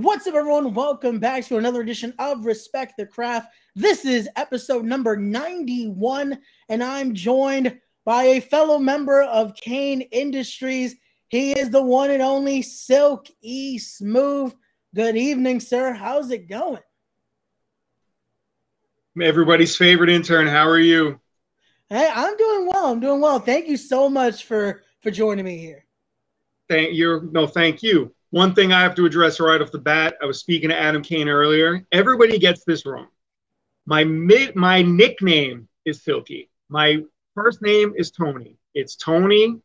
What's up, everyone? Welcome back to another edition of Respect the Craft. This is episode number 91, and I'm joined by a fellow member of Cain Industries. He is the one and only Silk E Smooth. Good evening, sir. How's it going? Everybody's favorite intern. How are you? Hey, I'm doing well. I'm doing well. Thank you so much for for joining me here. Thank you. No, thank you. One thing I have to address right off the bat. I was speaking to Adam Kane earlier. Everybody gets this wrong. My mid, my nickname is Silky. My first name is Tony. It's Tony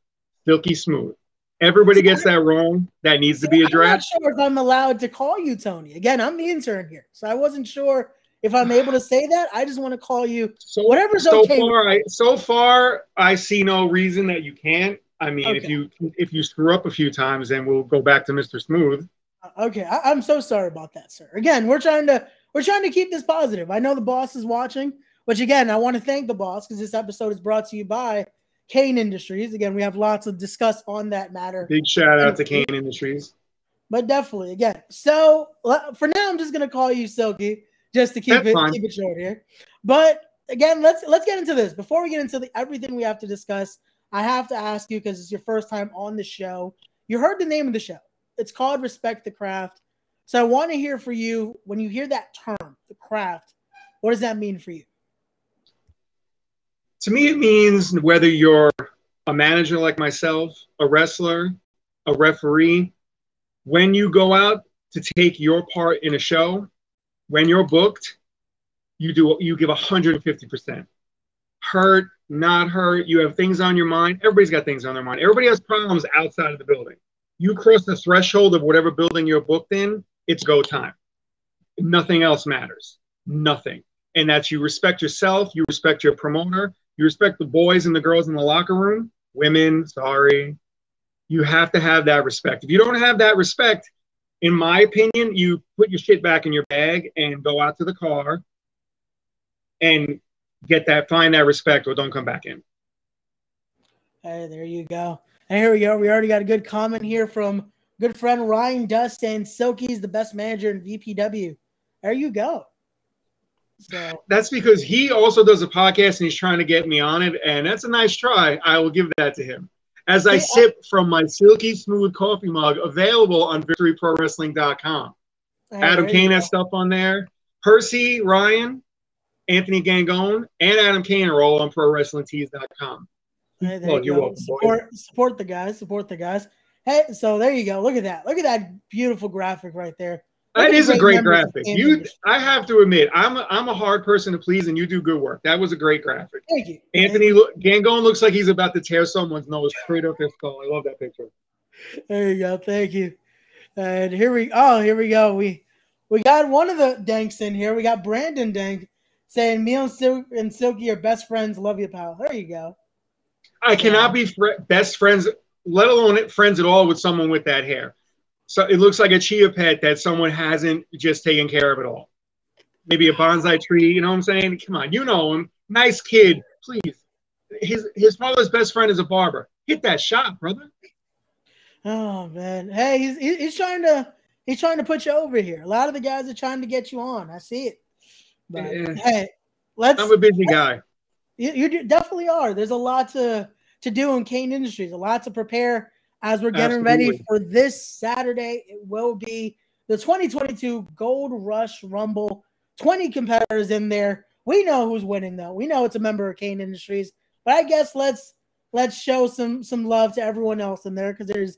Silky Smooth. Everybody gets that wrong. That needs to be addressed. I'm not sure if I'm allowed to call you Tony. Again, I'm the intern here, so I wasn't sure if I'm able to say that. I just want to call you so, whatever's so okay. Far, I, so far, I see no reason that you can't. I mean, okay. if you if you screw up a few times, then we'll go back to Mr. Smooth. Uh, okay, I, am so sorry about that, sir. Again, we're trying to we're trying to keep this positive. I know the boss is watching, which again, I want to thank the boss because this episode is brought to you by Cain Industries. Again, we have lots to discuss on that matter. Big shout out to Cain Industries. But definitely, again. So for now, I'm just gonna call you Silky, just to keep That's it fine. keep it short here. But again, let's let's get into this. Before we get into the, everything we have to discuss, I have to ask you because it's your first time on the show. You heard the name of the show. It's called Respect the Craft. So I want to hear for you when you hear that term, the craft, what does that mean for you? To me, it means whether you're a manager like myself, a wrestler, a referee, when you go out to take your part in a show, when you're booked, you do you give 150%. Hurt, not hurt. You have things on your mind. Everybody's got things on their mind. Everybody has problems outside of the building. You cross the threshold of whatever building you're booked in, it's go time. Nothing else matters. Nothing. And that's you respect yourself, you respect your promoter, you respect the boys and the girls in the locker room, women, sorry. You have to have that respect. If you don't have that respect, in my opinion, you put your shit back in your bag and go out to the car and get that, find that respect, or don't come back in. Hey, there you go. And here we go. We already got a good comment here from good friend Ryan Dust saying Silky's the best manager in VPW. There you go. So that's because he also does a podcast and he's trying to get me on it, and that's a nice try. I will give that to him. As I sip from my silky smooth coffee mug, available on victoryprowrestling.com. Adam Kane has stuff on there. Percy, Ryan, Anthony Gangone, and Adam Kane are all on ProWrestlingTees.com. Hey, there you go. support, support the guys. Support the guys. Hey, so there you go. Look at that. Look at that beautiful graphic right there. Look that is a great graphic. You, I have to admit, I'm a, I'm a hard person to please, and you do good work. That was a great graphic. Thank you, Anthony Gangone looks like he's about to tear someone's nose straight up his skull. I love that picture. There you go. Thank you. And here we oh here we go. We we got one of the Danks in here. We got Brandon Dank saying me and, Sil- and Silky are best friends. Love you, pal. There you go. I cannot be fr- best friends, let alone friends at all, with someone with that hair. So it looks like a chia pet that someone hasn't just taken care of at all. Maybe a bonsai tree. You know what I'm saying? Come on, you know him. Nice kid. Please. His his father's best friend is a barber. Hit that shot, brother. Oh man. Hey, he's he's trying to he's trying to put you over here. A lot of the guys are trying to get you on. I see it. But yeah. hey, let's. I'm a busy guy. You, you definitely are. There's a lot to to do in Cain Industries. A lot to prepare as we're getting Absolutely. ready for this Saturday. It will be the 2022 Gold Rush Rumble. 20 competitors in there. We know who's winning though. We know it's a member of Cain Industries. But I guess let's let's show some some love to everyone else in there because there's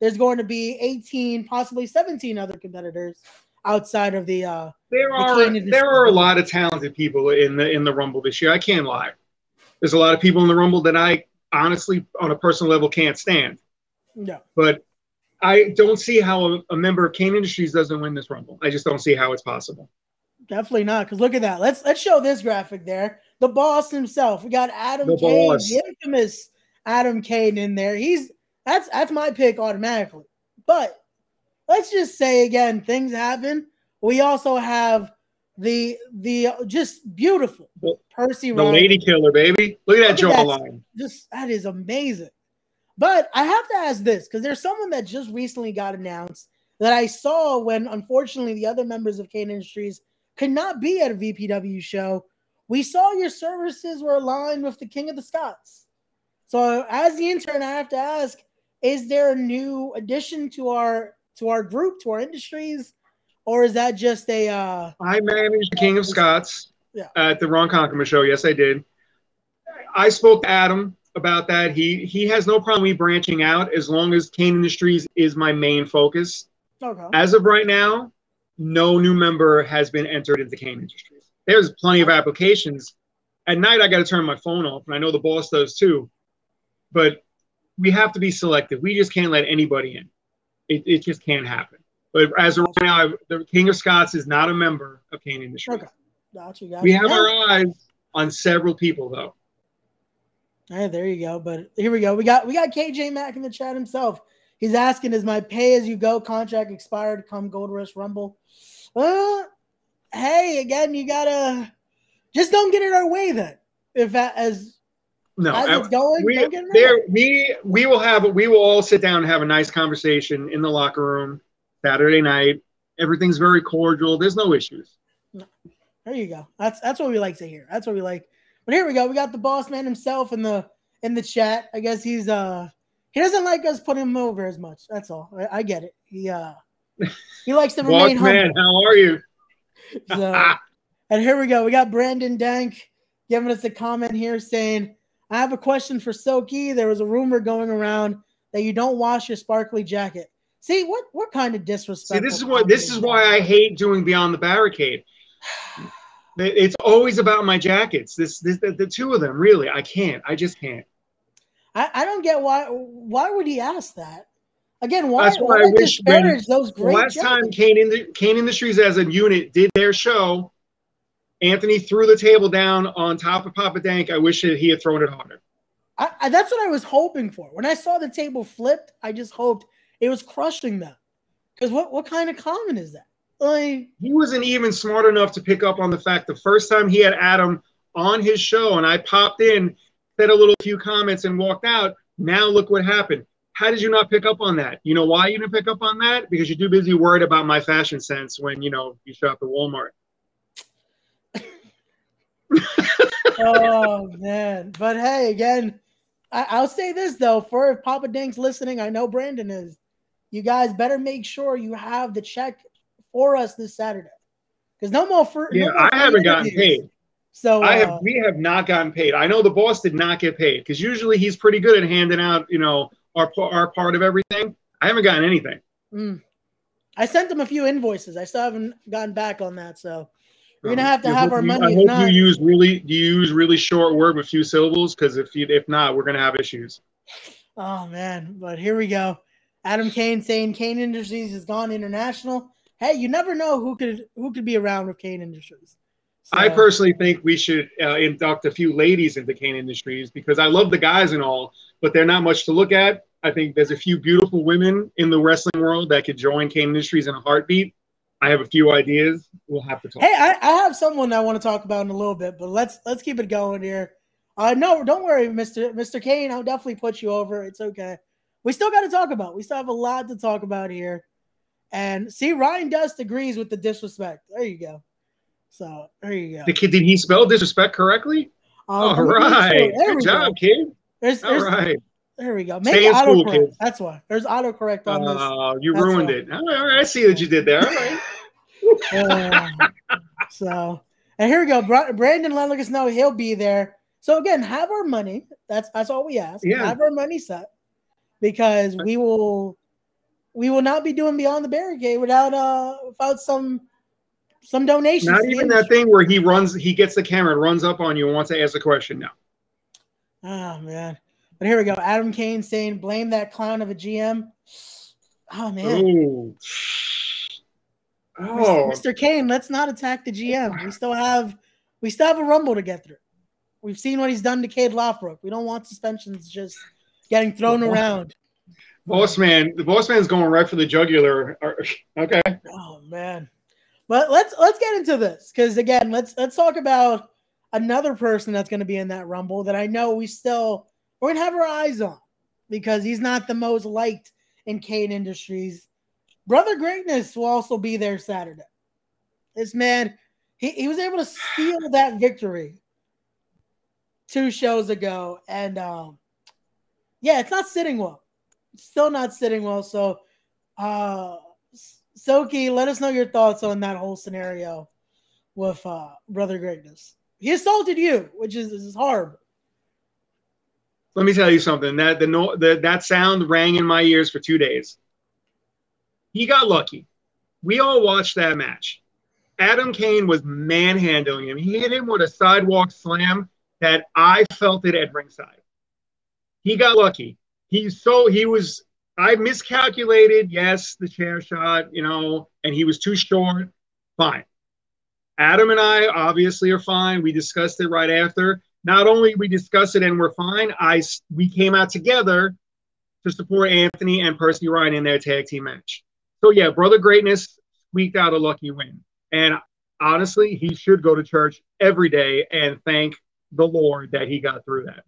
there's going to be 18, possibly 17 other competitors outside of the uh there are the there are a lot of talented people in the in the rumble this year. I can't lie. There's a lot of people in the rumble that i honestly on a personal level can't stand. No but i don't see how a, a member of cain industries doesn't win this rumble. I just don't see how it's possible. Definitely not because look at that. Let's let's show this graphic there. The boss himself. We got adam the kane boss. the infamous adam kane in there. He's that's that's my pick automatically. But let's just say again, things happen. We also have the the just beautiful Percy. The Ryan. lady killer, baby. Look at that jawline. Just that is amazing. But I have to ask this because there's someone that just recently got announced that I saw when unfortunately the other members of Cain Industries could not be at a VPW show. We saw your services were aligned with the King of the Scots. So as the intern, I have to ask, is there a new addition to our to our group, to our industries, or is that just a uh I managed the King of Scots yeah. at the Ron Conkema show. Yes, I did. I spoke to Adam about that. He he has no problem me branching out as long as Cain Industries is my main focus. Okay. As of right now, no new member has been entered into Cain Industries. There's plenty of applications. At night, I got to turn my phone off, and I know the boss does too. But we have to be selective. We just can't let anybody in. It, it just can't happen. But as of right now, the King of Scots is not a member of Cain Industries. Okay. Gotcha, gotcha. We have our eyes on several people, though. Hey, there you go. But here we go. We got we got KJ Mack in the chat himself. He's asking, "Is my pay as you go contract expired? Come Gold Rush Rumble." Uh, hey, again, you gotta just don't get in our way then. If as No, as uh, it's going, we don't get in our there we we will have we will all sit down and have a nice conversation in the locker room Saturday night. Everything's very cordial. There's no issues. There you go. That's that's what we like to hear. That's what we like. But here we go. We got the boss man himself in the in the chat. I guess he's uh he doesn't like us putting him over as much. That's all. I, I get it. He uh he likes to remain humble. man, how are you? So, and here we go. We got Brandon Dank giving us a comment here saying, I have a question for Silky. There was a rumor going around that you don't wash your sparkly jacket. See, what what kind of disrespect? See, this is what this is why I hate doing Beyond the Barricade. It's always about my jackets. This, this the, the two of them, really. I can't. I just can't. I, I don't get why why would he ask that? Again, why, That's why why I wish when- those The great last time jackets? Kane, Ind- Cain Industries as a unit did their show, Anthony threw the table down on top of Papa Dank. I wish that he had thrown it harder. I, I, that's what I was hoping for. When I saw the table flipped, I just hoped it was crushing them. Because what, what kind of comment is that? Like, He wasn't even smart enough to pick up on the fact the first time he had Adam on his show and I popped in, said a little few comments and walked out. Now look what happened. How did you not pick up on that? You know why you didn't pick up on that? Because you're too busy worried about my fashion sense when you know you shop at Walmart. Oh man. But hey, again, I, I'll say this though, for if Papa Dank's listening, I know Brandon is. You guys better make sure you have the check for us this Saturday. Because no more for Yeah, no more I haven't gotten paid. So I uh, have we have not gotten paid. I know the boss did not get paid because usually he's pretty good at handing out, you know, our our part of everything. I haven't gotten anything. mm. I sent him a few invoices. I still haven't gotten back on that. So we're gonna have to have our you- money. I hope not, you use really do you use really short word with few syllables because if you if not, we're gonna have issues. Oh man, but here we go. Adam Kane saying Cain Industries has gone international. Hey, you never know who could who could be around with Cain Industries. I personally think we should uh, induct a few ladies into Cain Industries because I love the guys and all, but they're not much to look at. I think there's a few beautiful women in the wrestling world that could join Cain Industries in a heartbeat. I have a few ideas. We'll have to talk. Hey, I, I have someone I want to talk about in a little bit, but let's let's keep it going here. Uh no, don't worry, Mr. Mr. Kane. I'll definitely put you over. It's okay. We still got to talk about. We still have a lot to talk about here. And see, Ryan Dust agrees with the disrespect. There you go. So there you go. The kid, did he spell disrespect correctly? Um, All let me make sure. right. Good job, go. kid. There's, All there's, right. There we go. Maybe school, autocorrect. kids. That's why. There's autocorrect on this. Oh, you That's ruined all. it. All all right. I see what you did there. All right. Uh, so, and here we go. Bra- Brandon let us know he'll be there. So again, have our money. That's that's all we ask. Yeah. Have our money set because we will we will not be doing beyond the barricade without uh without some some donations. Not even that thing where he runs, he gets the camera and runs up on you and wants to ask a question. No. Oh man. But here we go. Adam Kane saying blame that clown of a GM. Oh man. Ooh. Oh, Mr. Kane, let's not attack the GM. We still have we still have a rumble to get through. We've seen what he's done to Cade Lothbrook. We don't want suspensions just getting thrown around. boss man. The boss man's going right for the jugular. Okay. Oh man. But let's let's get into this because again, let's let's talk about another person that's going to be in that rumble that I know we still we're gonna have our eyes on. because he's not the most liked in Cain Industries. Brother Greatness will also be there Saturday. This man, he, he was able to steal that victory two shows ago. And um, yeah, it's not sitting well. It's still not sitting well. So, uh, Silky, let us know your thoughts on that whole scenario with uh, Brother Greatness. He assaulted you, which is, is horrible. Let me tell you something. That the, no, the that sound rang in my ears for two days. He got lucky. We all watched that match. Adam Kane was manhandling him. He hit him with a sidewalk slam that I felt it at ringside. He got lucky. He's so he was I miscalculated, yes, the chair shot, you know, and he was too short. Fine. Adam and I obviously are fine. We discussed it right after. Not only we discussed it and we're fine, I we came out together to support Anthony and Percy Ryan in their tag team match. So yeah, Brother Greatness squeaked out a lucky win. And honestly, he should go to church every day and thank the Lord that he got through that.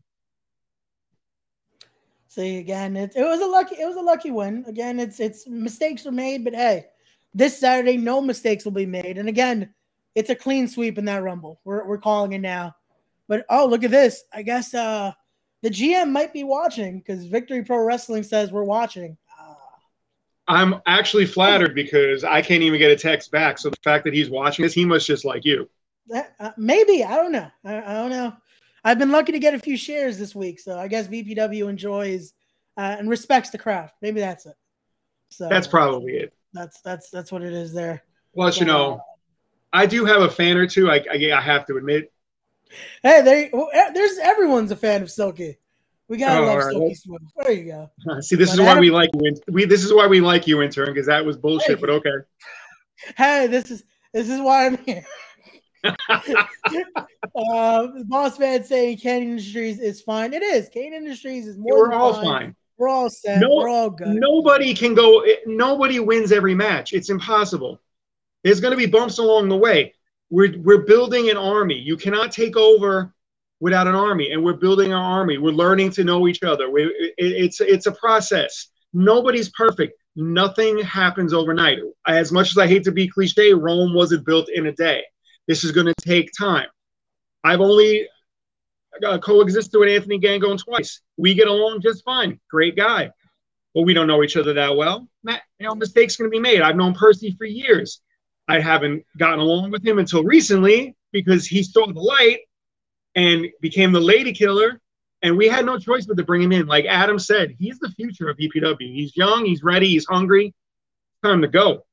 See again, it, it was a lucky it was a lucky win. Again, it's it's mistakes were made, but hey, this Saturday no mistakes will be made. And again, it's a clean sweep in that rumble. We're we're calling it now. But oh, look at this. I guess uh the GM might be watching because Victory Pro Wrestling says we're watching. I'm actually flattered because I can't even get a text back. So the fact that he's watching this, he must just like you. Uh, maybe I don't know. I, I, don't know. I've been lucky to get a few shares this week, so I guess VPW enjoys uh, and respects the craft. Maybe that's it. So that's probably it. That's that's that's what it is there. Plus, so, you know, I do have a fan or two. I I, I have to admit. Hey, there, there's everyone's a fan of Silky. We gotta oh, love right. Silky. There you go. See, this but is Adam, why we like you. We this is why we like you, intern, because that was bullshit. Hey, but okay. Hey, this is this is why I'm here. uh, boss man saying Cain Industries is fine. It is. Cain Industries is more. We're all fine. fine. We're all set. No, We're all good. Nobody can go. Nobody wins every match. It's impossible. There's going to be bumps along the way. We're we're building an army. You cannot take over without an army, and we're building our army. We're learning to know each other. We, it, it's it's a process. Nobody's perfect. Nothing happens overnight. As much as I hate to be cliche, Rome wasn't built in a day. This is going to take time. I've only uh, coexisted with Anthony Gangone twice. We get along just fine. Great guy. But we don't know each other that well. Matt, you know, mistakes going to be made. I've known Percy for years. I haven't gotten along with him until recently because he saw the light and became the lady killer. And we had no choice but to bring him in. Like Adam said, he's the future of VPW. He's young, he's ready, he's hungry. Time to go.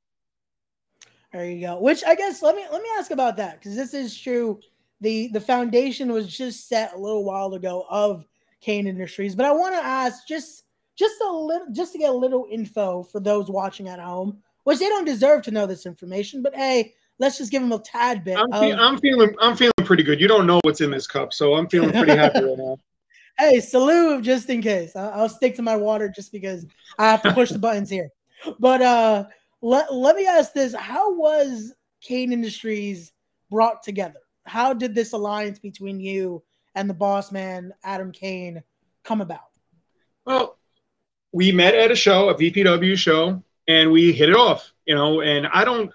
There you go. Which I guess let me let me ask about that because this is true. The the foundation was just set a little while ago of Cain Industries, but I want to ask just just a little just to get a little info for those watching at home, which they don't deserve to know this information, but hey, let's just give him a tad bit. I'm, fe- of, I'm feeling I'm feeling pretty good. You don't know what's in this cup, so I'm feeling pretty happy right now. Hey, salute just in case. I'll, I'll stick to my water just because I have to push the buttons here. But uh, let let me ask this: How was Cain Industries brought together? How did this alliance between you and the boss man Adam Kane come about? Well, we met at a show, a VPW show, and we hit it off. You know, and I don't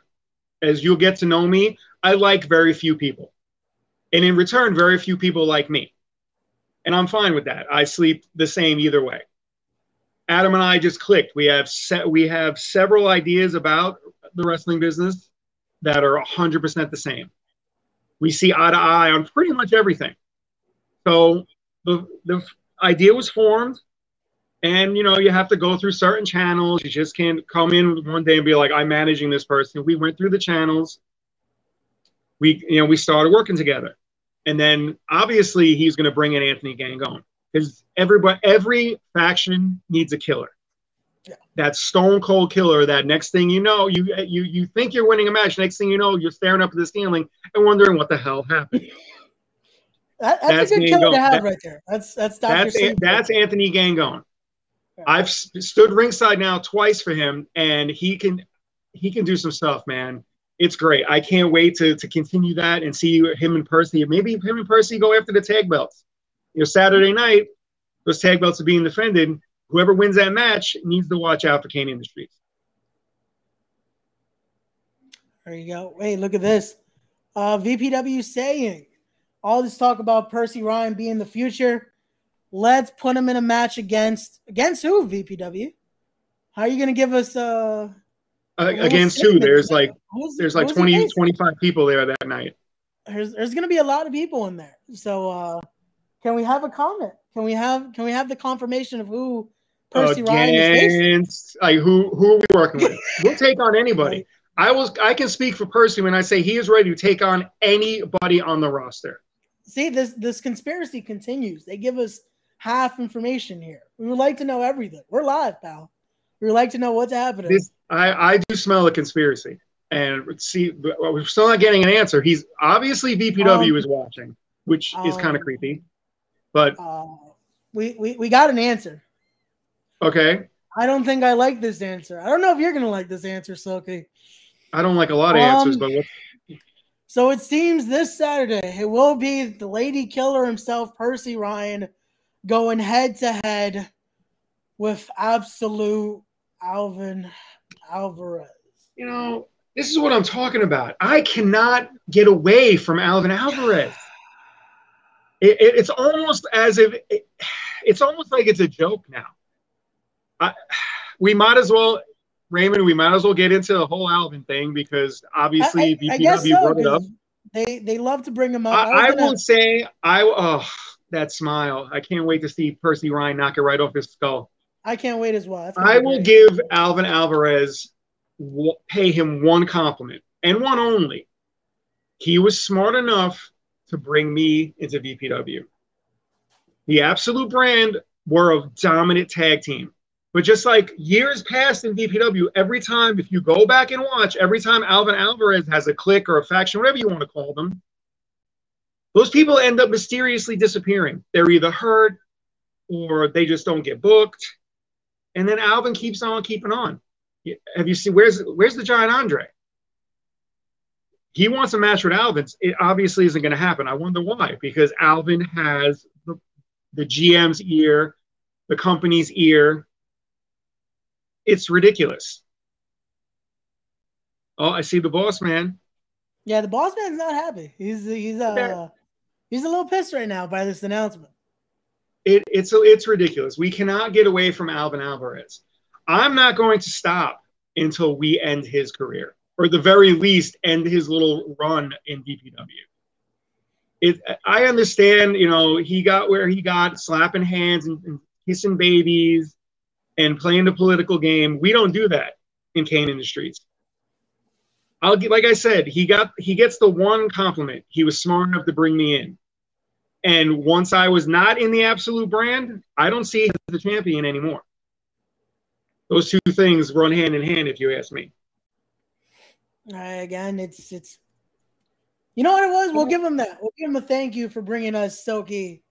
as you'll get to know me, I like very few people. And in return, very few people like me. And I'm fine with that. I sleep the same either way. Adam and I just clicked. We have set, we have several ideas about the wrestling business that are 100% the same. We see eye to eye on pretty much everything. So the, the idea was formed and you know you have to go through certain channels. You just can't come in one day and be like i'm managing this person. We went through the channels. We you know we started working together. And then obviously he's going to bring in anthony gangone because everybody every faction needs a killer. Yeah. that stone cold killer that next thing you know you you you think you're winning a match. Next thing you know you're staring up at the ceiling and wondering what the hell happened. That, that's, that's, a good killer to have that, right there. That's that's Dr. that's, that's anthony gangone I've stood ringside now twice for him, and he can he can do some stuff, man. It's great. I can't wait to to continue that and see him and Percy. Maybe him and Percy go after the tag belts. You know, Saturday night, those tag belts are being defended. whoever wins that match needs to watch out for Cain Industries. There you go. Hey, look at this. Uh, VPW saying all this talk about Percy Ryan being the future. Let's put him in a match against against who? VPW. How are you going to give us uh, uh against who? There's like who's, there's like 20 25 people there that night. There's there's going to be a lot of people in there. So uh can we have a comment? Can we have can we have the confirmation of who Percy against, Ryan is facing? Like who who are we working with? we'll take on anybody. I was I can speak for Percy when I say he is ready to take on anybody on the roster. See this this conspiracy continues. They give us half information here. We would like to know everything. We're live, pal. We would like to know what's happening. This, I I do smell a conspiracy, and see we're still not getting an answer. He's obviously VPW um, is watching, which um, is kind of creepy, but uh, we, we we got an answer. Okay. I don't think I like this answer. I don't know if you're gonna like this answer, Silky. I don't like a lot of um, answers, but what? So it seems this Saturday it will be the lady killer himself, Percy Ryan, going head to head with absolute Alvin Alvarez. You know, this is what I'm talking about. I cannot get away from Alvin Alvarez. It, it, it's almost as if it, it's almost like it's a joke now. I, we might as well Raymond, we might as well get into the whole Alvin thing because obviously I, I, VPW so, brought it up. They they love to bring him up. I, I, I will say I oh that smile. I can't wait to see Percy Ryan knock it right off his skull. I can't wait as well. I will give Alvin Alvarez pay him one compliment and one only. He was smart enough to bring me into VPW. The Absolute Brand were a dominant tag team. But just like years past in VPW, every time, if you go back and watch, every time Alvin Alvarez has a click or a faction, whatever you want to call them, those people end up mysteriously disappearing. They're either hurt or they just don't get booked. And then Alvin keeps on keeping on. Have you seen where's where's the giant Andre? He wants a match with Alvin. It obviously isn't going to happen. I wonder why. Because Alvin has the, the GM's ear, the company's ear, it's ridiculous. Oh, I see the boss man. Yeah, the boss man's not happy. He's he's uh he's a little pissed right now by this announcement. It, it's it's ridiculous. We cannot get away from Alvin Alvarez. I'm not going to stop until we end his career, or the very least, end his little run in VPW. It, I understand, you know, he got where he got, slapping hands and, and kissing babies, and playing the political game. We don't do that in Cain Industries. I'll get, like I said, he got he gets the one compliment. He was smart enough to bring me in. And once I was not in the absolute brand, I don't see the champion anymore. Those two things run hand in hand, if you ask me. Uh, again, it's it's. You know what it was? We'll give him that. We'll give him a thank you for bringing us Silky,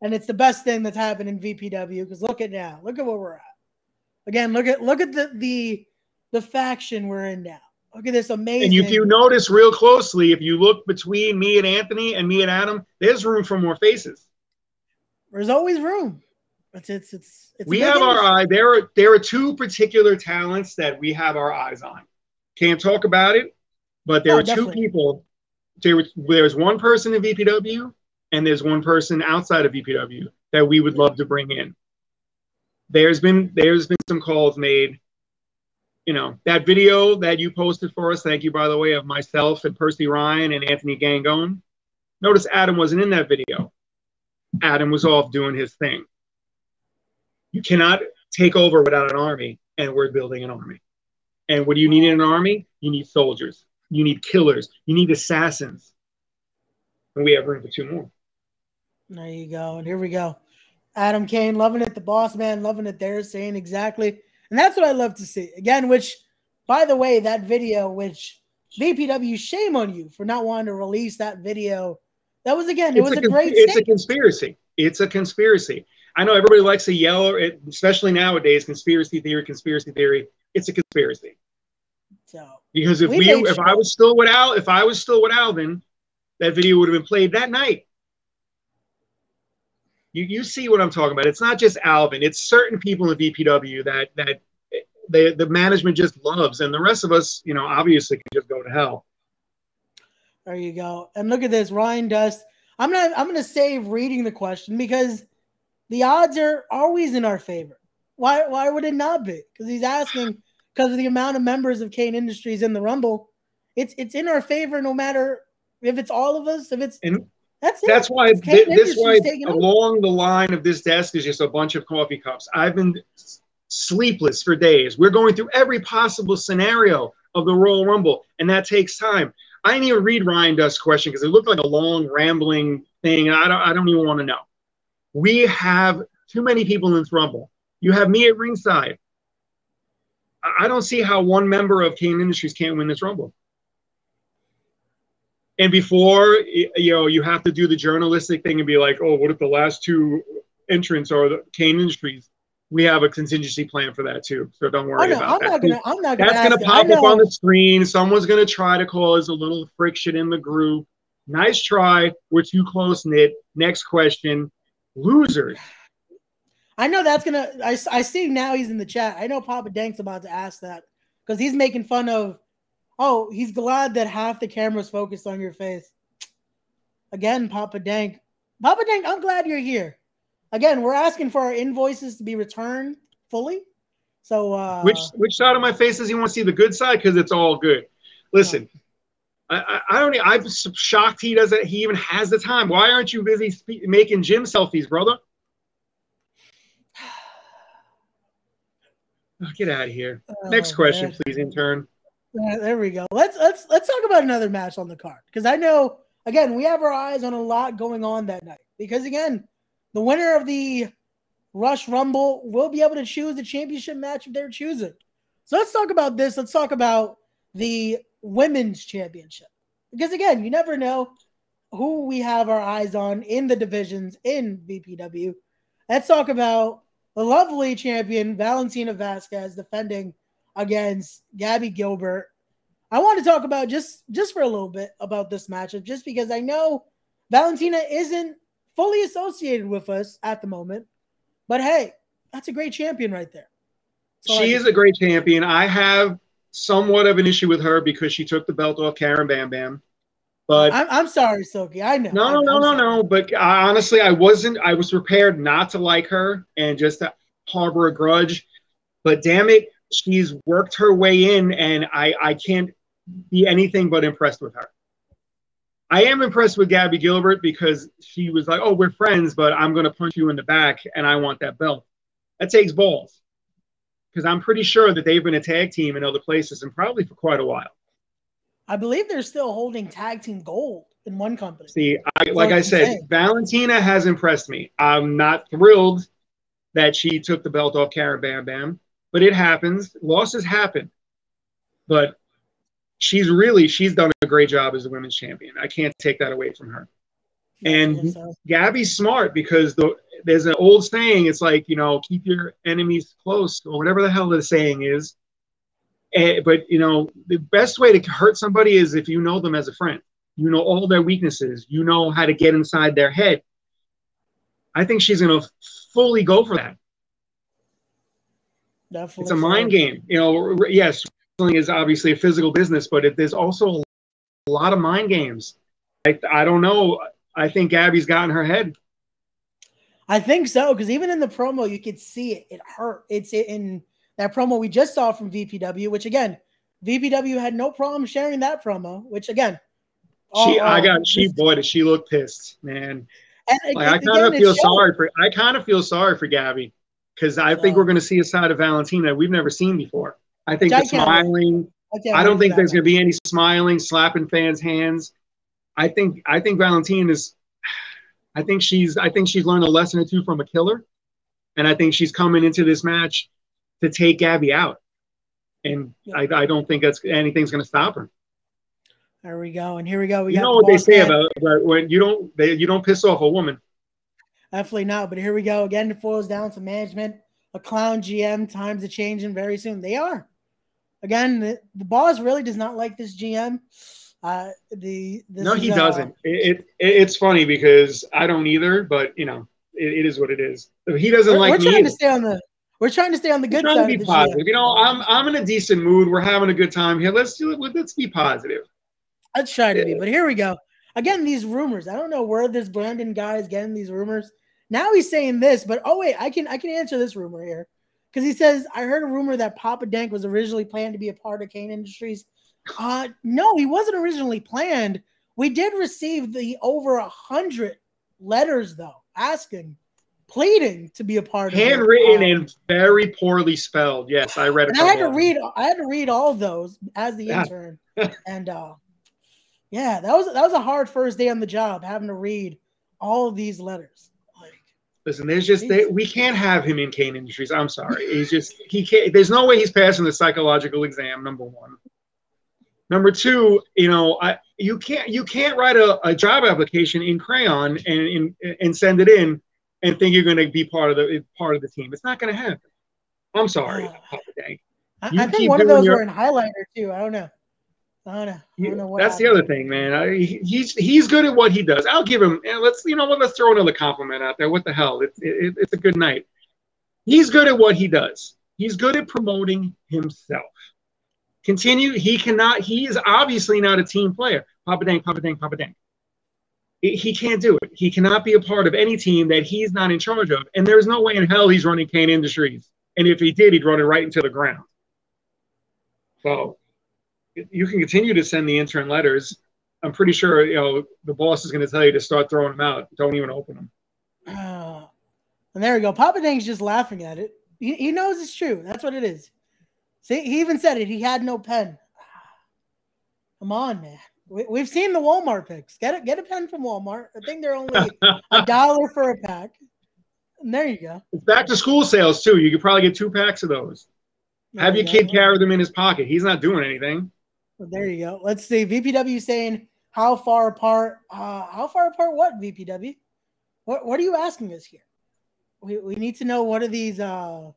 and it's the best thing that's happened in VPW. Because look at now, look at where we're at. Again, look at look at the the the faction we're in now. Look at this amazing. And if you notice real closely, if you look between me and Anthony and me and Adam, there's room for more faces. There's always room. It's it's it's. it's we have our eye. There are there are two particular talents that we have our eyes on. Can't talk about it, but there oh, are definitely. two people. There, there's one person in VPW, and there's one person outside of VPW that we would love to bring in there's been there's been some calls made you know that video that you posted for us thank you by the way of myself and percy ryan and anthony gangone. Notice adam wasn't in that video. Adam was off doing his thing. You cannot take over without an army and we're building an army. And what do you need in an army you need soldiers. You need killers. You need assassins. And we have room for two more. There you go. And here we go. Adam Kane loving it, the boss man loving it there, saying exactly. And that's what I love to see. Again, which, by the way, that video, which VPW, shame on you for not wanting to release that video. That was, again, it it's was a, a great It's statement. a conspiracy. It's a conspiracy. I know everybody likes to yell, especially nowadays, conspiracy theory, conspiracy theory. It's a conspiracy. So because if we, we if sure. I was still with Al, if I was still with Alvin, that video would have been played that night. You you see what I'm talking about. It's not just Alvin. It's certain people in VPW that that they, the management just loves, and the rest of us, you know, obviously can just go to hell. There you go. And look at this, Ryan Dust. I'm not. I'm going to save reading the question because the odds are always in our favor. Why? Why would it not be? Because he's asking because of the amount of members of Cain Industries in the Rumble. It's it's in our favor no matter if it's all of us. If it's and that's it. That's why th- this why along the line of this desk is just a bunch of coffee cups. I've been sleepless for days. We're going through every possible scenario of the Royal Rumble, and that takes time. I didn't even read Ryan Dust's question because it looked like a long, rambling thing, and I don't, I don't even want to know. We have too many people in this Rumble. You have me at ringside. I don't see how one member of Cain Industries can't win this Rumble. And before, you know, you have to do the journalistic thing and be like, oh, what if the last two entrants are the Cain Industries? we have a contingency plan for that too. So don't worry know, about I'm that. Not gonna, I'm not gonna That's going to pop up on the screen. Someone's going to try to cause a little friction in the group. Nice try. We're too close knit. Next question. Losers. I know that's gonna. I, I see now he's in the chat. I know Papa Dank's about to ask that because he's making fun of. Oh, he's glad that half the camera's focused on your face. Again, Papa Dank. Papa Dank, I'm glad you're here again, we're asking for our invoices to be returned fully. So uh, which which side of my face does he want to see the good side? Because it's all good. Listen, I, I, I, don't. I'm shocked he doesn't. He even has the time. Why aren't you busy spe- making gym selfies, brother? Oh, get out of here. Oh, Next question, man. please, intern. There we go. Let's let's let's talk about another match on the card because I know again we have our eyes on a lot going on that night because again the winner of the Rush Rumble will be able to choose the championship match if they're choosing. So let's talk about this. Let's talk about the women's championship. Because again, you never know who we have our eyes on in the divisions in VPW. Let's talk about the lovely champion Valentina Vasquez defending against Gabby Gilbert. I want to talk about just just for a little bit about this matchup, just because I know Valentina isn't fully associated with us at the moment. But hey, that's a great champion right there. So she is a great champion. I have somewhat of an issue with her because she took the belt off Karen Bam Bam. But I'm, I'm sorry, Silky. I know. No, no, no, no, no. But honestly, I wasn't. I was prepared not to like her and just to harbor a grudge. But damn it, she's worked her way in, and I I can't be anything but impressed with her. I am impressed with Gabby Gilbert because she was like, "Oh, we're friends, but I'm going to punch you in the back, and I want that belt." That takes balls, because I'm pretty sure that they've been a tag team in other places and probably for quite a while. I believe they're still holding tag team gold in one company. See, I, like I said, saying. Valentina has impressed me. I'm not thrilled that she took the belt off Karen Bam Bam, but it happens. Losses happen, but she's really she's done a great job as a women's champion. I can't take that away from her. And so. Gabby's smart because the, there's an old saying. It's like you know, keep your enemies close, or whatever the hell the saying is. And, eh, but you know, the best way to hurt somebody is if you know them as a friend. You know all their weaknesses. You know how to get inside their head. I think she's going to fully go for that. Definitely it's a mind game. You know, yes, wrestling is obviously a physical business, but it, there's also a lot of mind games. I, I don't know. I think Gabby's got in her head. I think so because even in the promo, you could see it. It hurt. It's in that promo we just saw from VPW, which again, VPW had no problem sharing that promo. Which again, she I got she boy did she look pissed, man. And like, I kind of feel sorry for I kind of feel sorry for Gabby because I so, think we're going to see a side of Valentina we've never seen before. I think the smiling. I, I don't think there's going to be any smiling, slapping fans' hands. I think I think Valentine is. I think she's I think she's learned a lesson or two from a killer, and I think she's coming into this match to take Gabby out, and yeah. I, I don't think that's anything's going to stop her. There we go, and here we go. We you know what they say about, about when you don't they, you don't piss off a woman. Definitely not. But here we go again. It falls down to management. A clown GM. Times are changing very soon. They are. Again, the, the boss really does not like this GM. Uh, the no, he is, doesn't. Uh, it, it, it's funny because I don't either, but you know it, it is what it is. He doesn't we're, like we're me. trying either. to stay on the we're trying to stay on the good trying side. to be positive. GM. You know, I'm I'm in a decent mood. We're having a good time here. Let's do it. Let's be positive. Let's try to be. But here we go. Again, these rumors. I don't know where this Brandon guy is getting these rumors. Now he's saying this, but oh wait, I can I can answer this rumor here. Because he says, I heard a rumor that Papa Dank was originally planned to be a part of Cain Industries. Uh no, he wasn't originally planned. We did receive the over a hundred letters though, asking, pleading to be a part of it. Handwritten Um, and very poorly spelled. Yes, I read it. and I had to read I had to read all those as the intern. and uh yeah, that was that was a hard first day on the job having to read all of these letters. Listen, there's just they, we can't have him in Cain Industries. I'm sorry. He's just he can't. There's no way he's passing the psychological exam. Number one. Number two, you know, I you can't you can't write a, a job application in crayon and, and and send it in and think you're going to be part of the part of the team. It's not going to happen. I'm sorry, Ah. Papa Dank. I, I think one of those your- were in highlighter too. I don't know. I don't know. I You- don't know what that's the other thing, man. I, he's he's good at what he does. I'll give him. And let's you know what? Let's throw another compliment out there. What the hell? It's it, it's a good night. He's good at what he does. He's good at promoting himself. Continue. He cannot. He is obviously not a team player. Papa Dang, Papa Dang, Papa Dank. He he can't do it. He cannot be a part of any team that he's not in charge of. And there's no way in hell he's running Cain Industries. And if he did, he'd run it right into the ground. So you can continue to send the intern letters. I'm pretty sure you know the boss is going to tell you to start throwing them out. Don't even open them. Ah. and there we go. Papa Dank's just laughing at it. He, he knows it's true. That's what it is. See, he even said it. He had no pen. Come on, man. We, we've seen the Walmart picks. Get it. Get a pen from Walmart. I think they're only a dollar for a pack. And there you go. It's back to school sales too. You could probably get two packs of those. There Have you your go. kid carry them in his pocket. He's not doing anything. Well, there you go. Let's see. VPW saying how far apart? Uh, how far apart? What VPW? What What are you asking us here? We, we need to know what are these uh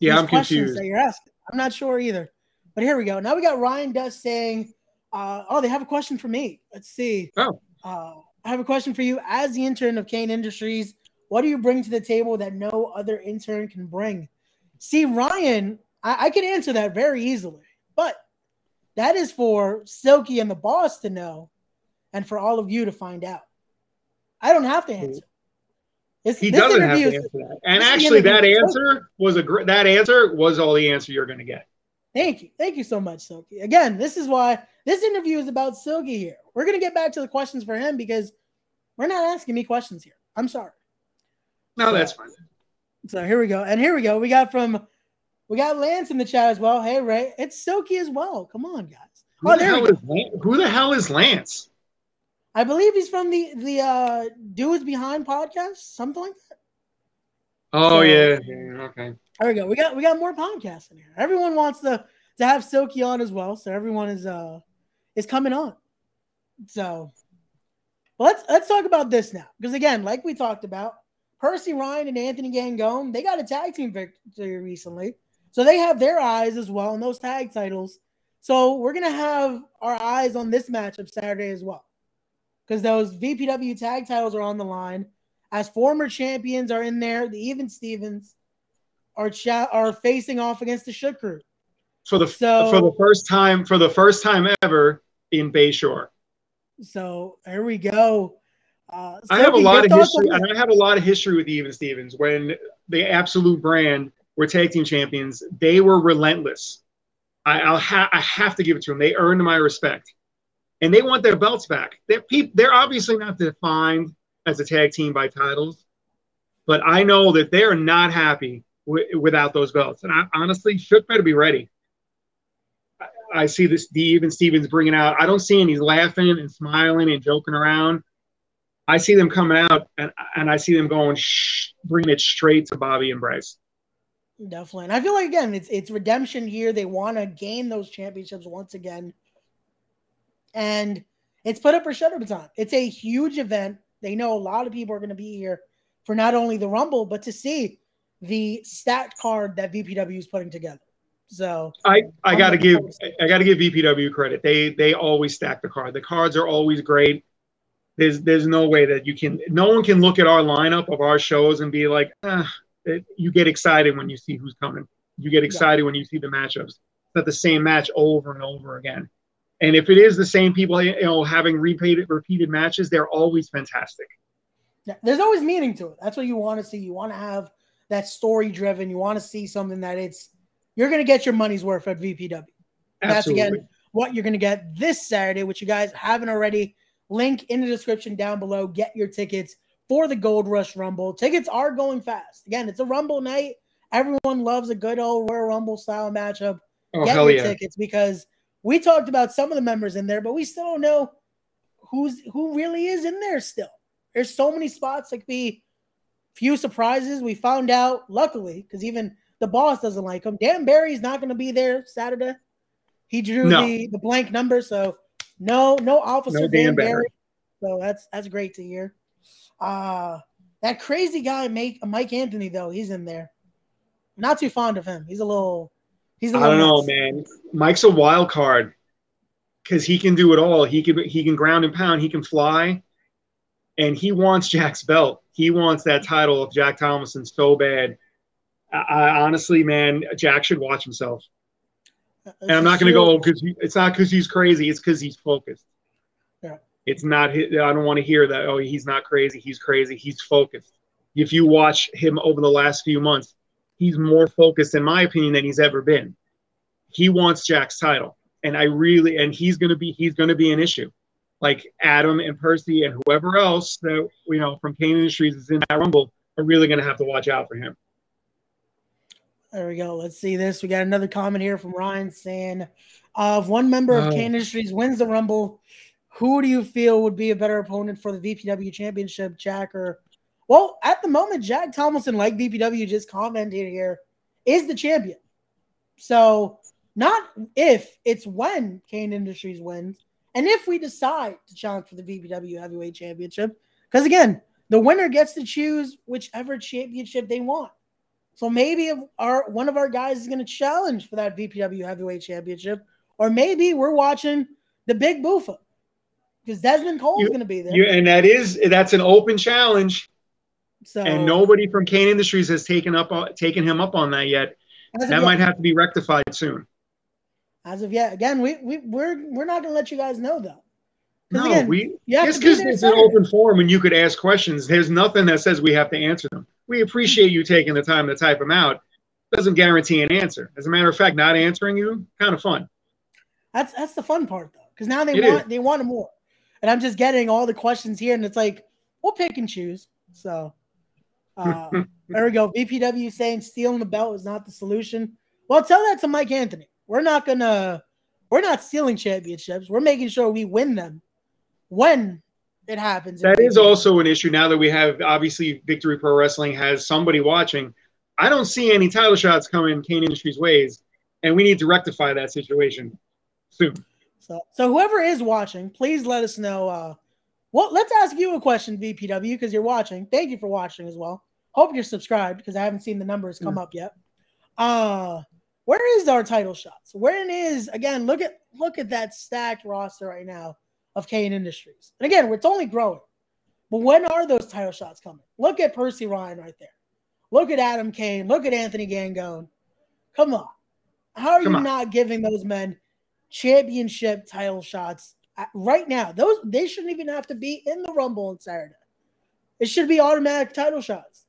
Yeah, these I'm questions confused. that you're asking. I'm not sure either. But here we go. Now we got Ryan Dust saying, uh, "Oh, they have a question for me. Let's see. Oh. Uh, I have a question for you. As the intern of Cain Industries, what do you bring to the table that no other intern can bring?" See, Ryan, I, I can answer that very easily, but that is for Silky and the boss to know, and for all of you to find out. I don't have to answer. This, He this doesn't have to is- answer that. And this is the actually, that answer was a gr- that answer was all the answer you're going to get. Thank you. Thank you so much, Silky. Again, this is why this interview is about Silky here. We're going to get back to the questions for him because we're not asking me questions here. I'm sorry. No, So- that's fine. So here we go. And here we go. We got from we got Lance in the chat as well. Hey Ray, it's Silky as well. Come on, guys. Who, Oh, the hell is Lance? Who the hell is Lance? I believe he's from the the uh Dudes Behind podcast, something like that. Oh So- yeah. yeah, Okay. There we go. We got we got more podcasts in here. Everyone wants to to have Silky on as well. So everyone is uh is coming on. So well, let's let's talk about this now. Because again, like we talked about, Percy Ryan and Anthony Gangone, they got a tag team victory recently. So they have their eyes as well on those tag titles. So we're gonna have our eyes on this matchup Saturday as well. Because those VPW tag titles are on the line. As former champions are in there, the Even Stevens are cha- are facing off against the Shook. For the So- for the first time for the first time ever in Bayshore. So here we go. Uh, I have a lot of history, and I have a lot of history with Even Stevens. When the Absolute Brand were tag team champions, they were relentless. I, I'll ha- I have to give it to them. They earned my respect, and they want their belts back. They're peop- They're obviously not defined as a tag team by titles, but I know that they are not happy wi- without those belts. And I, honestly, should better be ready. I, I see this the Even Stevens bringing out. I don't see any laughing and smiling and joking around. I see them coming out and, and I see them going, shh, bringing it straight to Bobby and Bryce. Definitely. And I feel like again, it's it's redemption here. They want to gain those championships once again. And it's put up for shut up time. It's a huge event. They know a lot of people are going to be here for not only the Rumble, but to see the stacked card that VPW is putting together. So I, I I'm got to give I got to give VPW credit. They they always stack the card. The cards are always great. There's there's no way that you can. No one can look at our lineup of our shows and be like, ah, it, you get excited when you see who's coming. You get excited yeah. when you see the matchups. It's not the same match over and over again. And if it is the same people, you know, having repeated repeated matches, they're always fantastic. Yeah, there's always meaning to it. That's what you want to see. You want to have that story driven. You want to see something that it's you're going to get your money's worth at VPW. That's again what you're going to get this Saturday, which you guys haven't already. Link in the description down below. Get your tickets for the Gold Rush Rumble. Tickets are going fast. Again, it's a Rumble night. Everyone loves a good old Royal Rumble style matchup. Oh, get your yeah. tickets because we talked about some of the members in there, but we still don't know who's who really is in there still. There's so many spots that could be few surprises. We found out, luckily, because even the boss doesn't like him. Dan Barry's not going to be there Saturday. He drew no. the, the blank number, so no, no officer no Dan, Dan Barry. Barry. So that's that's great to hear. Uh that crazy guy, Mike Mike Anthony, though, he's in there. Not too fond of him. He's a little. He's. A little I don't nuts. know, man. Mike's a wild card because he can do it all. He can he can ground and pound. He can fly, and he wants Jack's belt. He wants that title of Jack Thomason so bad. I, I honestly, man, Jack should watch himself. and I'm not going to go because it's not because he's crazy. It's because he's focused. Yeah. It's not. I don't want to hear that. Oh, he's not crazy. He's crazy. He's focused. If you watch him over the last few months, he's more focused, in my opinion, than he's ever been. He wants Jack's title, and I really, and he's going to be, he's going to be an issue. Like Adam and Percy and whoever else that you know from Cain Industries is in that Rumble are really going to have to watch out for him. There we go. Let's see this. We got another comment here from Ryan saying, uh, "If one member of oh. Cain Industries wins the Rumble, who do you feel would be a better opponent for the VPW Championship, Jack or?" Well, at the moment, Jack Thomason, like VPW just commented here, is the champion. So not if, it's when Cain Industries wins. And if we decide to challenge for the VPW Heavyweight Championship, because again, the winner gets to choose whichever championship they want. So maybe our one of our guys is going to challenge for that VPW Heavyweight Championship, or maybe we're watching the Big Boofa because Desmond Cole is going to be there. You, and that is that's an open challenge. So and nobody from Cain Industries has taken up uh, taken him up on that yet. That yet, might have to be rectified soon. As of yet, again, we we we're we're not going to let you guys know though. No, again, we just because it's an open forum and you could ask questions. There's nothing that says we have to answer them we appreciate you taking the time to type them out. Doesn't guarantee an answer. As a matter of fact, not answering you, kind of fun. That's that's the fun part though, because now they it want is. they want more, and I'm just getting all the questions here, and it's like we'll pick and choose. So uh, there we go. VPW saying stealing the belt is not the solution. Well, tell that to Mike Anthony. We're not gonna we're not stealing championships. We're making sure we win them when it happens. That is also an issue now that we have obviously Victory Pro Wrestling has somebody watching. I don't see any title shots coming Cain Industries ways, and we need to rectify that situation soon. So, so whoever is watching, please let us know. Uh, well, let's ask you a question, VPW, because you're watching. Thank you for watching as well. Hope you're subscribed because I haven't seen the numbers come mm. up yet. Uh, where is our title shots? Where is again? Look at look at that stacked roster right now of Cain Industries. And again, it's only growing. But when are those title shots coming? Look at Percy Ryan right there. Look at Adam Cain. Look at Anthony Gangone. Come on. How are Come you on. not giving those men championship title shots right now? Those they shouldn't even have to be in the Rumble on Saturday. It should be automatic title shots.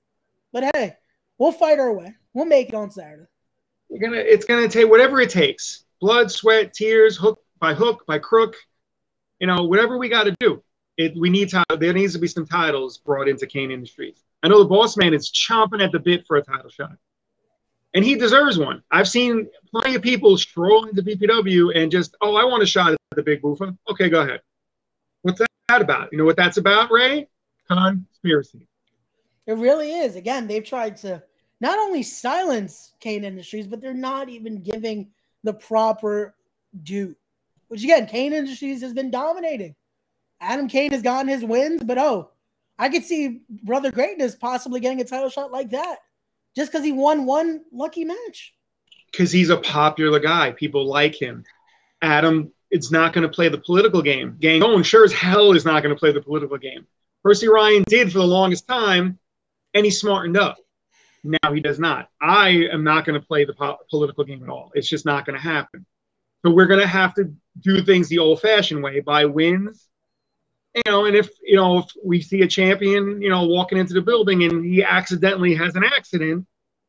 But hey, we'll fight our way. We'll make it on Saturday. We're gonna it's gonna take whatever it takes. Blood, sweat, tears, hook by hook, by crook you know, whatever we got to do. It, we need to, there needs to be some titles brought into Cain Industries. I know the boss man is chomping at the bit for a title shot. And he deserves one. I've seen plenty of people stroll into VPW and just, oh, I want a shot at the big boofa. Okay, go ahead. What's that about? You know what that's about, Ray? Conspiracy. It really is. Again, they've tried to not only silence Cain Industries, but they're not even giving the proper due. Which again, Cain Industries has been dominating. Adam Cain has gotten his wins, but oh, I could see Brother Greatness possibly getting a title shot like that just because he won one lucky match. Because he's a popular guy. People like him. Adam it's not going to play the political game. Gangone sure as hell is not going to play the political game. Percy Ryan did for the longest time, and he smartened up. Now he does not. I am not going to play the po- political game at all. It's just not going to happen. So we're going to have to do things the old-fashioned way by wins. You know, and if you know if we see a champion, you know, walking into the building and he accidentally has an accident,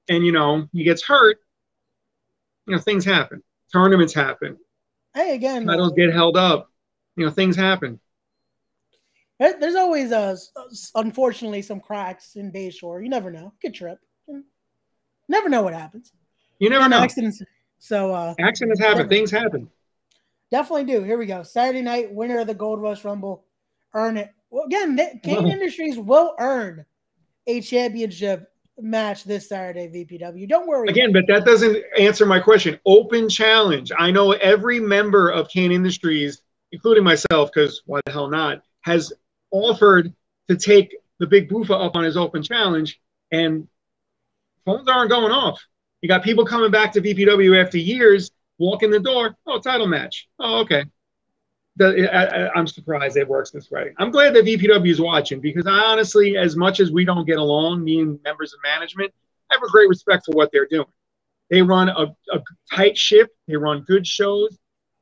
and you know he gets hurt, you know, things happen. Tournaments happen. Hey, again, titles get held up. You know, things happen. There's always, uh, unfortunately, some cracks in Bayshore. You never know. Good trip. Never know what happens. You never know. Accidents. So uh, accidents happen. Things happen. Definitely do. Here we go. Saturday night, winner of the Gold Rush Rumble, earn it. Well, again, Cain Industries will earn a championship match this Saturday, VPW. Don't worry. Again, but that doesn't answer my question. Open challenge. I know every member of Cain Industries, including myself, because why the hell not, has offered to take the big Boofa up on his open challenge, and phones aren't going off. You got people coming back to VPW after years, walk in the door, oh, title match. Oh, okay. I, am surprised it works this way. I'm glad that VPW is watching because I honestly, as much as we don't get along, me and members of management, I have a great respect for what they're doing. They run a, a tight ship. They run good shows.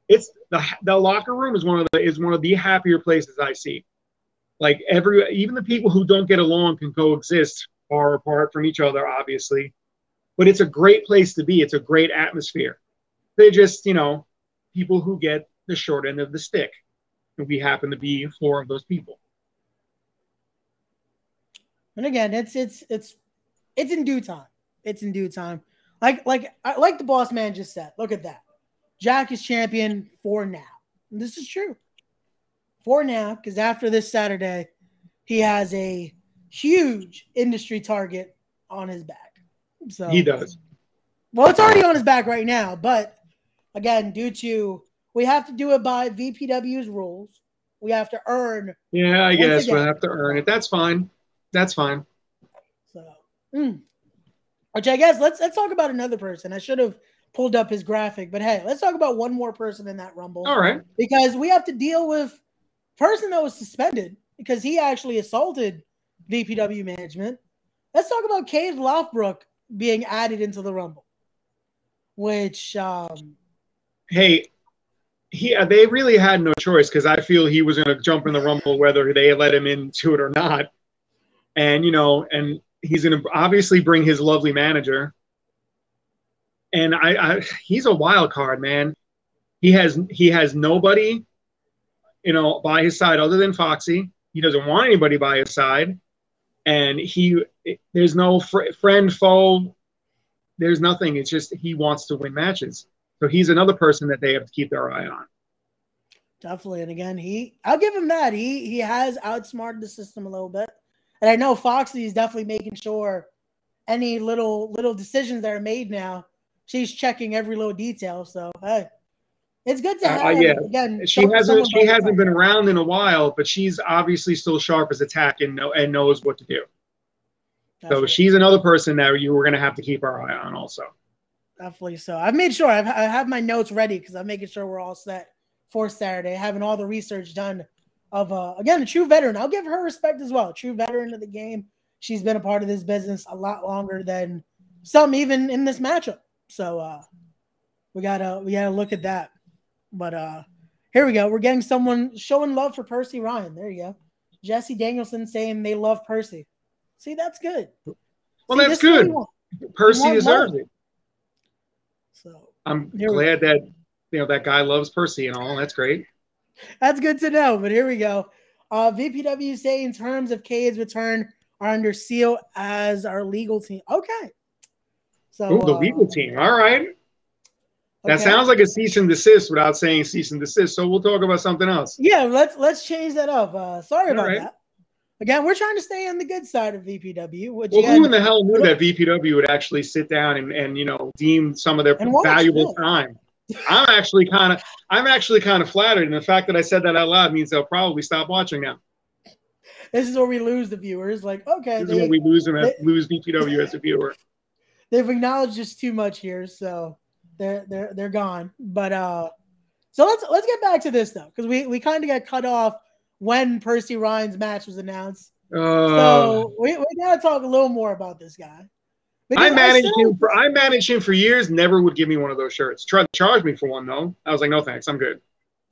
It's the, the locker room is one of the is one of the happier places I see. Like every even the people who don't get along can coexist far apart from each other, obviously. But it's a great place to be. It's a great atmosphere. They just, you know, people who get the short end of the stick. And we happen to be four of those people. And again, it's it's it's it's in due time. It's in due time. Like like I like the boss man just said. Look at that. Jack is champion for now. And this is true. For now, because after this Saturday, he has a huge industry target on his back. So he does. Well, it's already on his back right now, but again, due to we have to do it by VPW's rules. We have to earn. Yeah, I guess we'll have to earn it. That's fine. That's fine. So, mm. which I guess let's let's talk about another person. I should have pulled up his graphic, but hey, let's talk about one more person in that rumble. All right. Because we have to deal with person that was suspended because he actually assaulted VPW management. Let's talk about Cade Lothbrok being added into the rumble. Which um hey, he uh, they really had no choice because I feel he was going to jump in the rumble whether they let him into it or not, and you know, and he's going to obviously bring his lovely manager, and I, I he's a wild card, man. He has he has nobody, you know, by his side other than Foxy. He doesn't want anybody by his side, and he there's no fr- friend foe. There's nothing. It's just he wants to win matches. So he's another person that they have to keep their eye on. Definitely. And again, he I'll give him that. He he has outsmarted the system a little bit. And I know Foxy is definitely making sure any little little decisions that are made now, she's checking every little detail. So hey, it's good to uh, have. Uh, yeah, again, she hasn't she hasn't been around in a while, but she's obviously still sharp as a tack and know and knows what to do. so she's another person that you were going to have to keep our eye on also. Definitely so. I've made sure I've, I have my notes ready because I'm making sure we're all set for Saturday. Having all the research done of uh again a true veteran. I'll give her respect as well. True veteran of the game. She's been a part of this business a lot longer than some even in this matchup. So uh we gotta we gotta look at that. But uh here we go. We're getting someone showing love for Percy Ryan. There you go. Jesse Danielson saying they love Percy. See, that's good. Well, See, that's good. Percy deserves it. So I'm glad that you know that guy loves Percy and all. That's great. That's good to know. But here we go. Uh, VPW say in terms of Cade's return are under seal as our legal team. Okay. So Ooh, the uh, legal team. All right. That okay. sounds like a cease and desist without saying cease and desist. So we'll talk about something else. Yeah, let's let's change that up. Uh, sorry about right. that. Again, we're trying to stay on the good side of VPW. well, who in the hell knew that VPW would actually sit down and, and you know deem some of their valuable time? I'm actually kind of I'm actually kind of flattered, and the fact that I said that out loud means they'll probably stop watching now. This is where we lose the viewers. Like, okay, this they, is where we lose them, they, lose VPW as a viewer. They've acknowledged us too much here, so they're they're they're gone. But uh, So let's let's get back to this though, because we we kind of got cut off when Percy Ryan's match was announced. Uh, so we, we gotta talk a little more about this guy. I managed I still, him for I managed him for years. Never would give me one of those shirts. Tried to charge me for one though. I was like, no thanks, I'm good.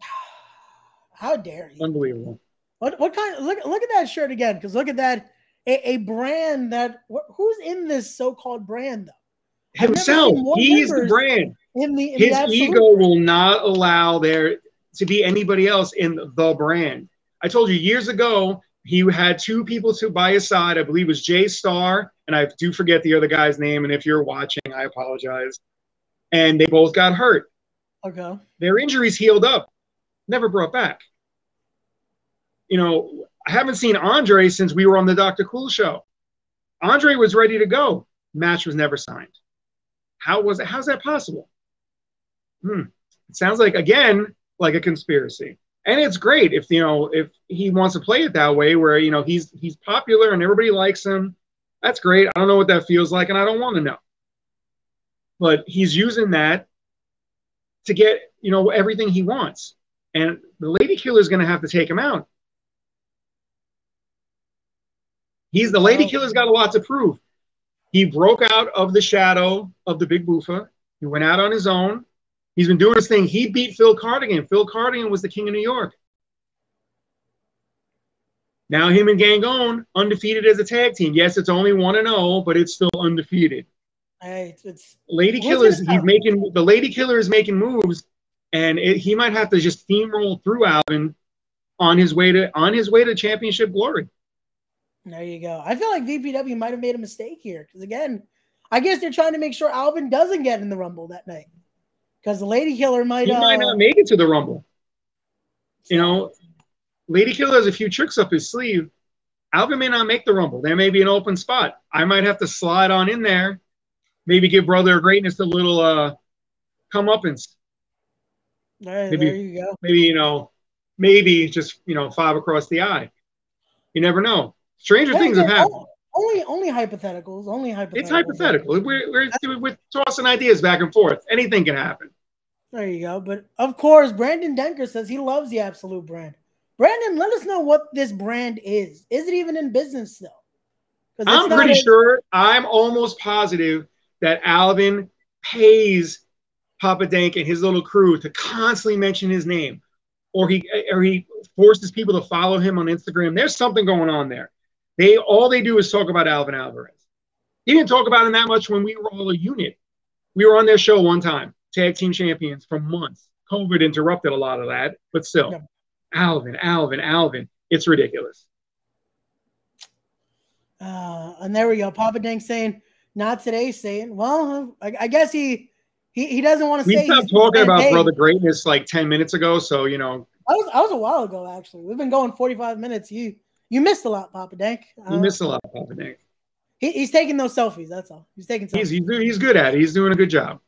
How dare you? Unbelievable. What what kind? Of, look look at that shirt again, because look at that a, a, brand that who's in this so-called brand though? Himself. He's the brand. In the, in His ego will not allow there to be anybody else in the brand. I told you years ago he had two people to by his side. I believe it was Jay Starr, and I do forget the other guy's name. And if you're watching, I apologize. And they both got hurt. Okay. Their injuries healed up, never brought back. You know, I haven't seen Andre since we were on the Dr. Cool show. Andre was ready to go. Match was never signed. How was it? How's that possible? Hmm. It sounds like again like a conspiracy and it's great if you know if he wants to play it that way where you know he's he's popular and everybody likes him. That's great. I don't know what that feels like and i don't want to know. But he's using that to get you know everything he wants. And the lady killer is going to have to take him out. He's the lady killer's got a lot to prove. He broke out of the shadow of the big boofa. He went out on his own He's been doing his thing. He beat Phil Cardigan. Phil Cardigan was the king of New York. Now him and Gangone undefeated as a tag team. Yes, it's only one and zero, oh, but it's still undefeated. Hey, it's, it's Lady Killers. He's making the Lady Killer is making moves, and it, he might have to just steamroll through Alvin on his way to on his way to championship glory. There you go. I feel like VPW might have made a mistake here because again, I guess they're trying to make sure Alvin doesn't get in the Rumble that night because the Lady Killer might. He uh, might not make it to the Rumble. You know, Lady Killer has a few tricks up his sleeve. Alvin may not make the Rumble. There may be an open spot. I might have to slide on in there. Maybe give Brother of Greatness a little uh, comeuppance. Right, maybe, there you go. Maybe you know, maybe just you know, five across the eye. You never know. Stranger yeah, things yeah, have happened. Only, only hypotheticals. Only hypotheticals. It's hypothetical. We're, we're, we're tossing ideas back and forth. Anything can happen. There you go. But of course, Brandon Denker says he loves the Absolute brand. Brandon, let us know what this brand is. Is it even in business still? I'm pretty a- sure. I'm almost positive that Alvin pays Papa Dank and his little crew to constantly mention his name, or he or he forces people to follow him on Instagram. There's something going on there. They all they do is talk about Alvin Alvarez. He didn't talk about him that much when we were all a unit. We were on their show one time tag team champions for months. COVID interrupted a lot of that, but still, yeah. Alvin, Alvin, Alvin. It's ridiculous. Uh, and there we go. Papa Dank saying, not today, saying, well, I, I guess he, he he doesn't want to we say. We stopped talking about hey. brother greatness like 10 minutes ago. So, you know. I was, I was a while ago, actually. We've been going 45 minutes. You you missed a lot, Papa Dank. Uh, you missed a lot, Papa Dank. He, he's taking those selfies. That's all. He's taking selfies. He's, he's, he's good at it. He's doing a good job.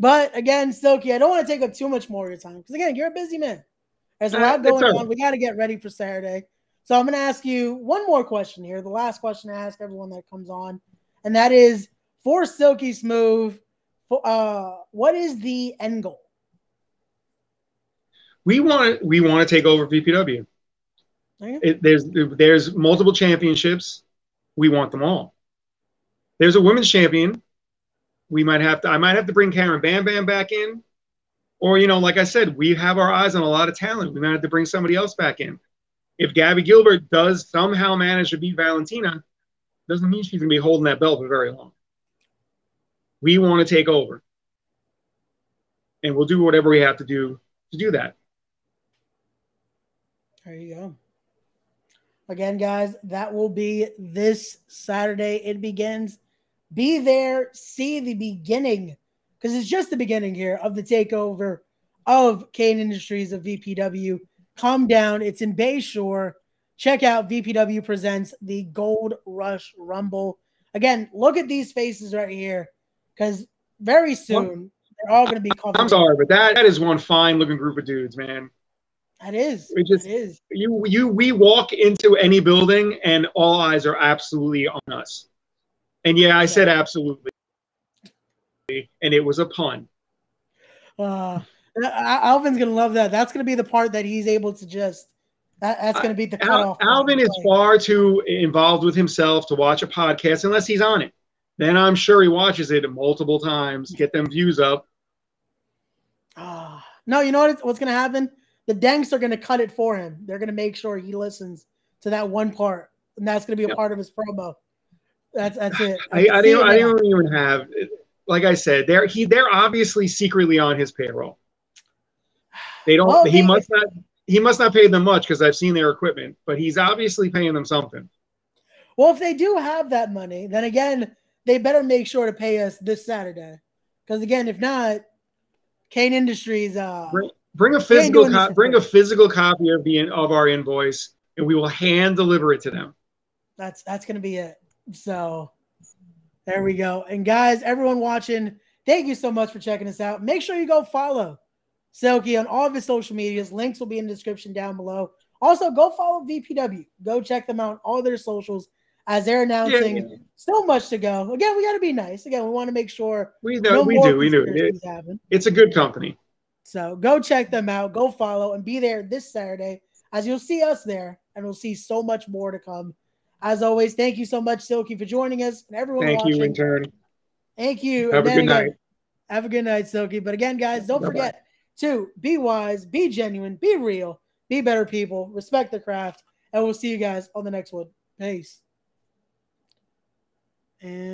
But again, Stokey, I don't want to take up too much more of your time because again, you're a busy man. There's a uh, lot going on. We got to get ready for Saturday. So I'm going to ask you one more question here. The last question I ask everyone that comes on, and that is for Silky Smooth. Uh, what is the end goal? We want we want to take over VPW. It, there's there's multiple championships. We want them all. There's a women's champion we might have to I might have to bring Karen Bam Bam back in. Or, you know, like I said, we have our eyes on a lot of talent. We might have to bring somebody else back in. If Gabby Gilbert does somehow manage to beat Valentina, doesn't mean she's gonna be holding that belt for very long. We want to take over. And we'll do whatever we have to do to do that. There you go. Again, guys, that will be this Saturday. It begins be there, see the beginning, because it's just the beginning here of the takeover of Cain Industries of VPW. Come down. It's in Bayshore. Check out VPW presents the Gold Rush Rumble. Again, look at these faces right here, because very soon they're all going to be covered. I'm sorry, but that, that is one fine looking group of dudes, man. That is. It just it is. You you we walk into any building and all eyes are absolutely on us. And yeah, I said absolutely. And it was a pun. Uh, Alvin's gonna love that. That's gonna be the part that he's able to just. That, that's gonna be the cutoff. Al, Alvin is far too involved with himself to watch a podcast unless he's on it. Then I'm sure he watches it multiple times, get them views up. Ah, no, you know what, what's gonna happen? The Danks are gonna cut it for him. They're gonna make sure he listens to that one part, and that's gonna be a yep. part of his promo. That's that's it. I, I, I didn't. I didn't even have. Like I said, they're he. They're obviously secretly on his payroll. They don't. Well, he must not. He must not pay them much because I've seen their equipment, but he's obviously paying them something. Well, if they do have that money, then again, they better make sure to pay us this Saturday. Because again, if not, Cain Industries. Uh, bring, bring a physical. Co- bring a physical copy of the of our invoice, and we will hand deliver it to them. That's that's gonna be it. So there we go. And guys, everyone watching, thank you so much for checking us out. Make sure you go follow Silky on all of his social medias. Links will be in the description down below. Also, go follow VPW. Go check them out on all their socials as they're announcing yeah, yeah. so much to go. Again, we got to be nice. Again, we want to make sure we know no we do. We do. It, it's a good company. So go check them out. Go follow and be there this Saturday as you'll see us there, and we'll see so much more to come. As always, thank you so much, Silky, for joining us and everyone. Thank watching. you in turn. Thank you. Have and a good again, uh, night. Have a good night, Silky. But again, guys, don't Bye-bye. forget to be wise, be genuine, be real, be better people, respect the craft, and we'll see you guys on the next one. Peace. And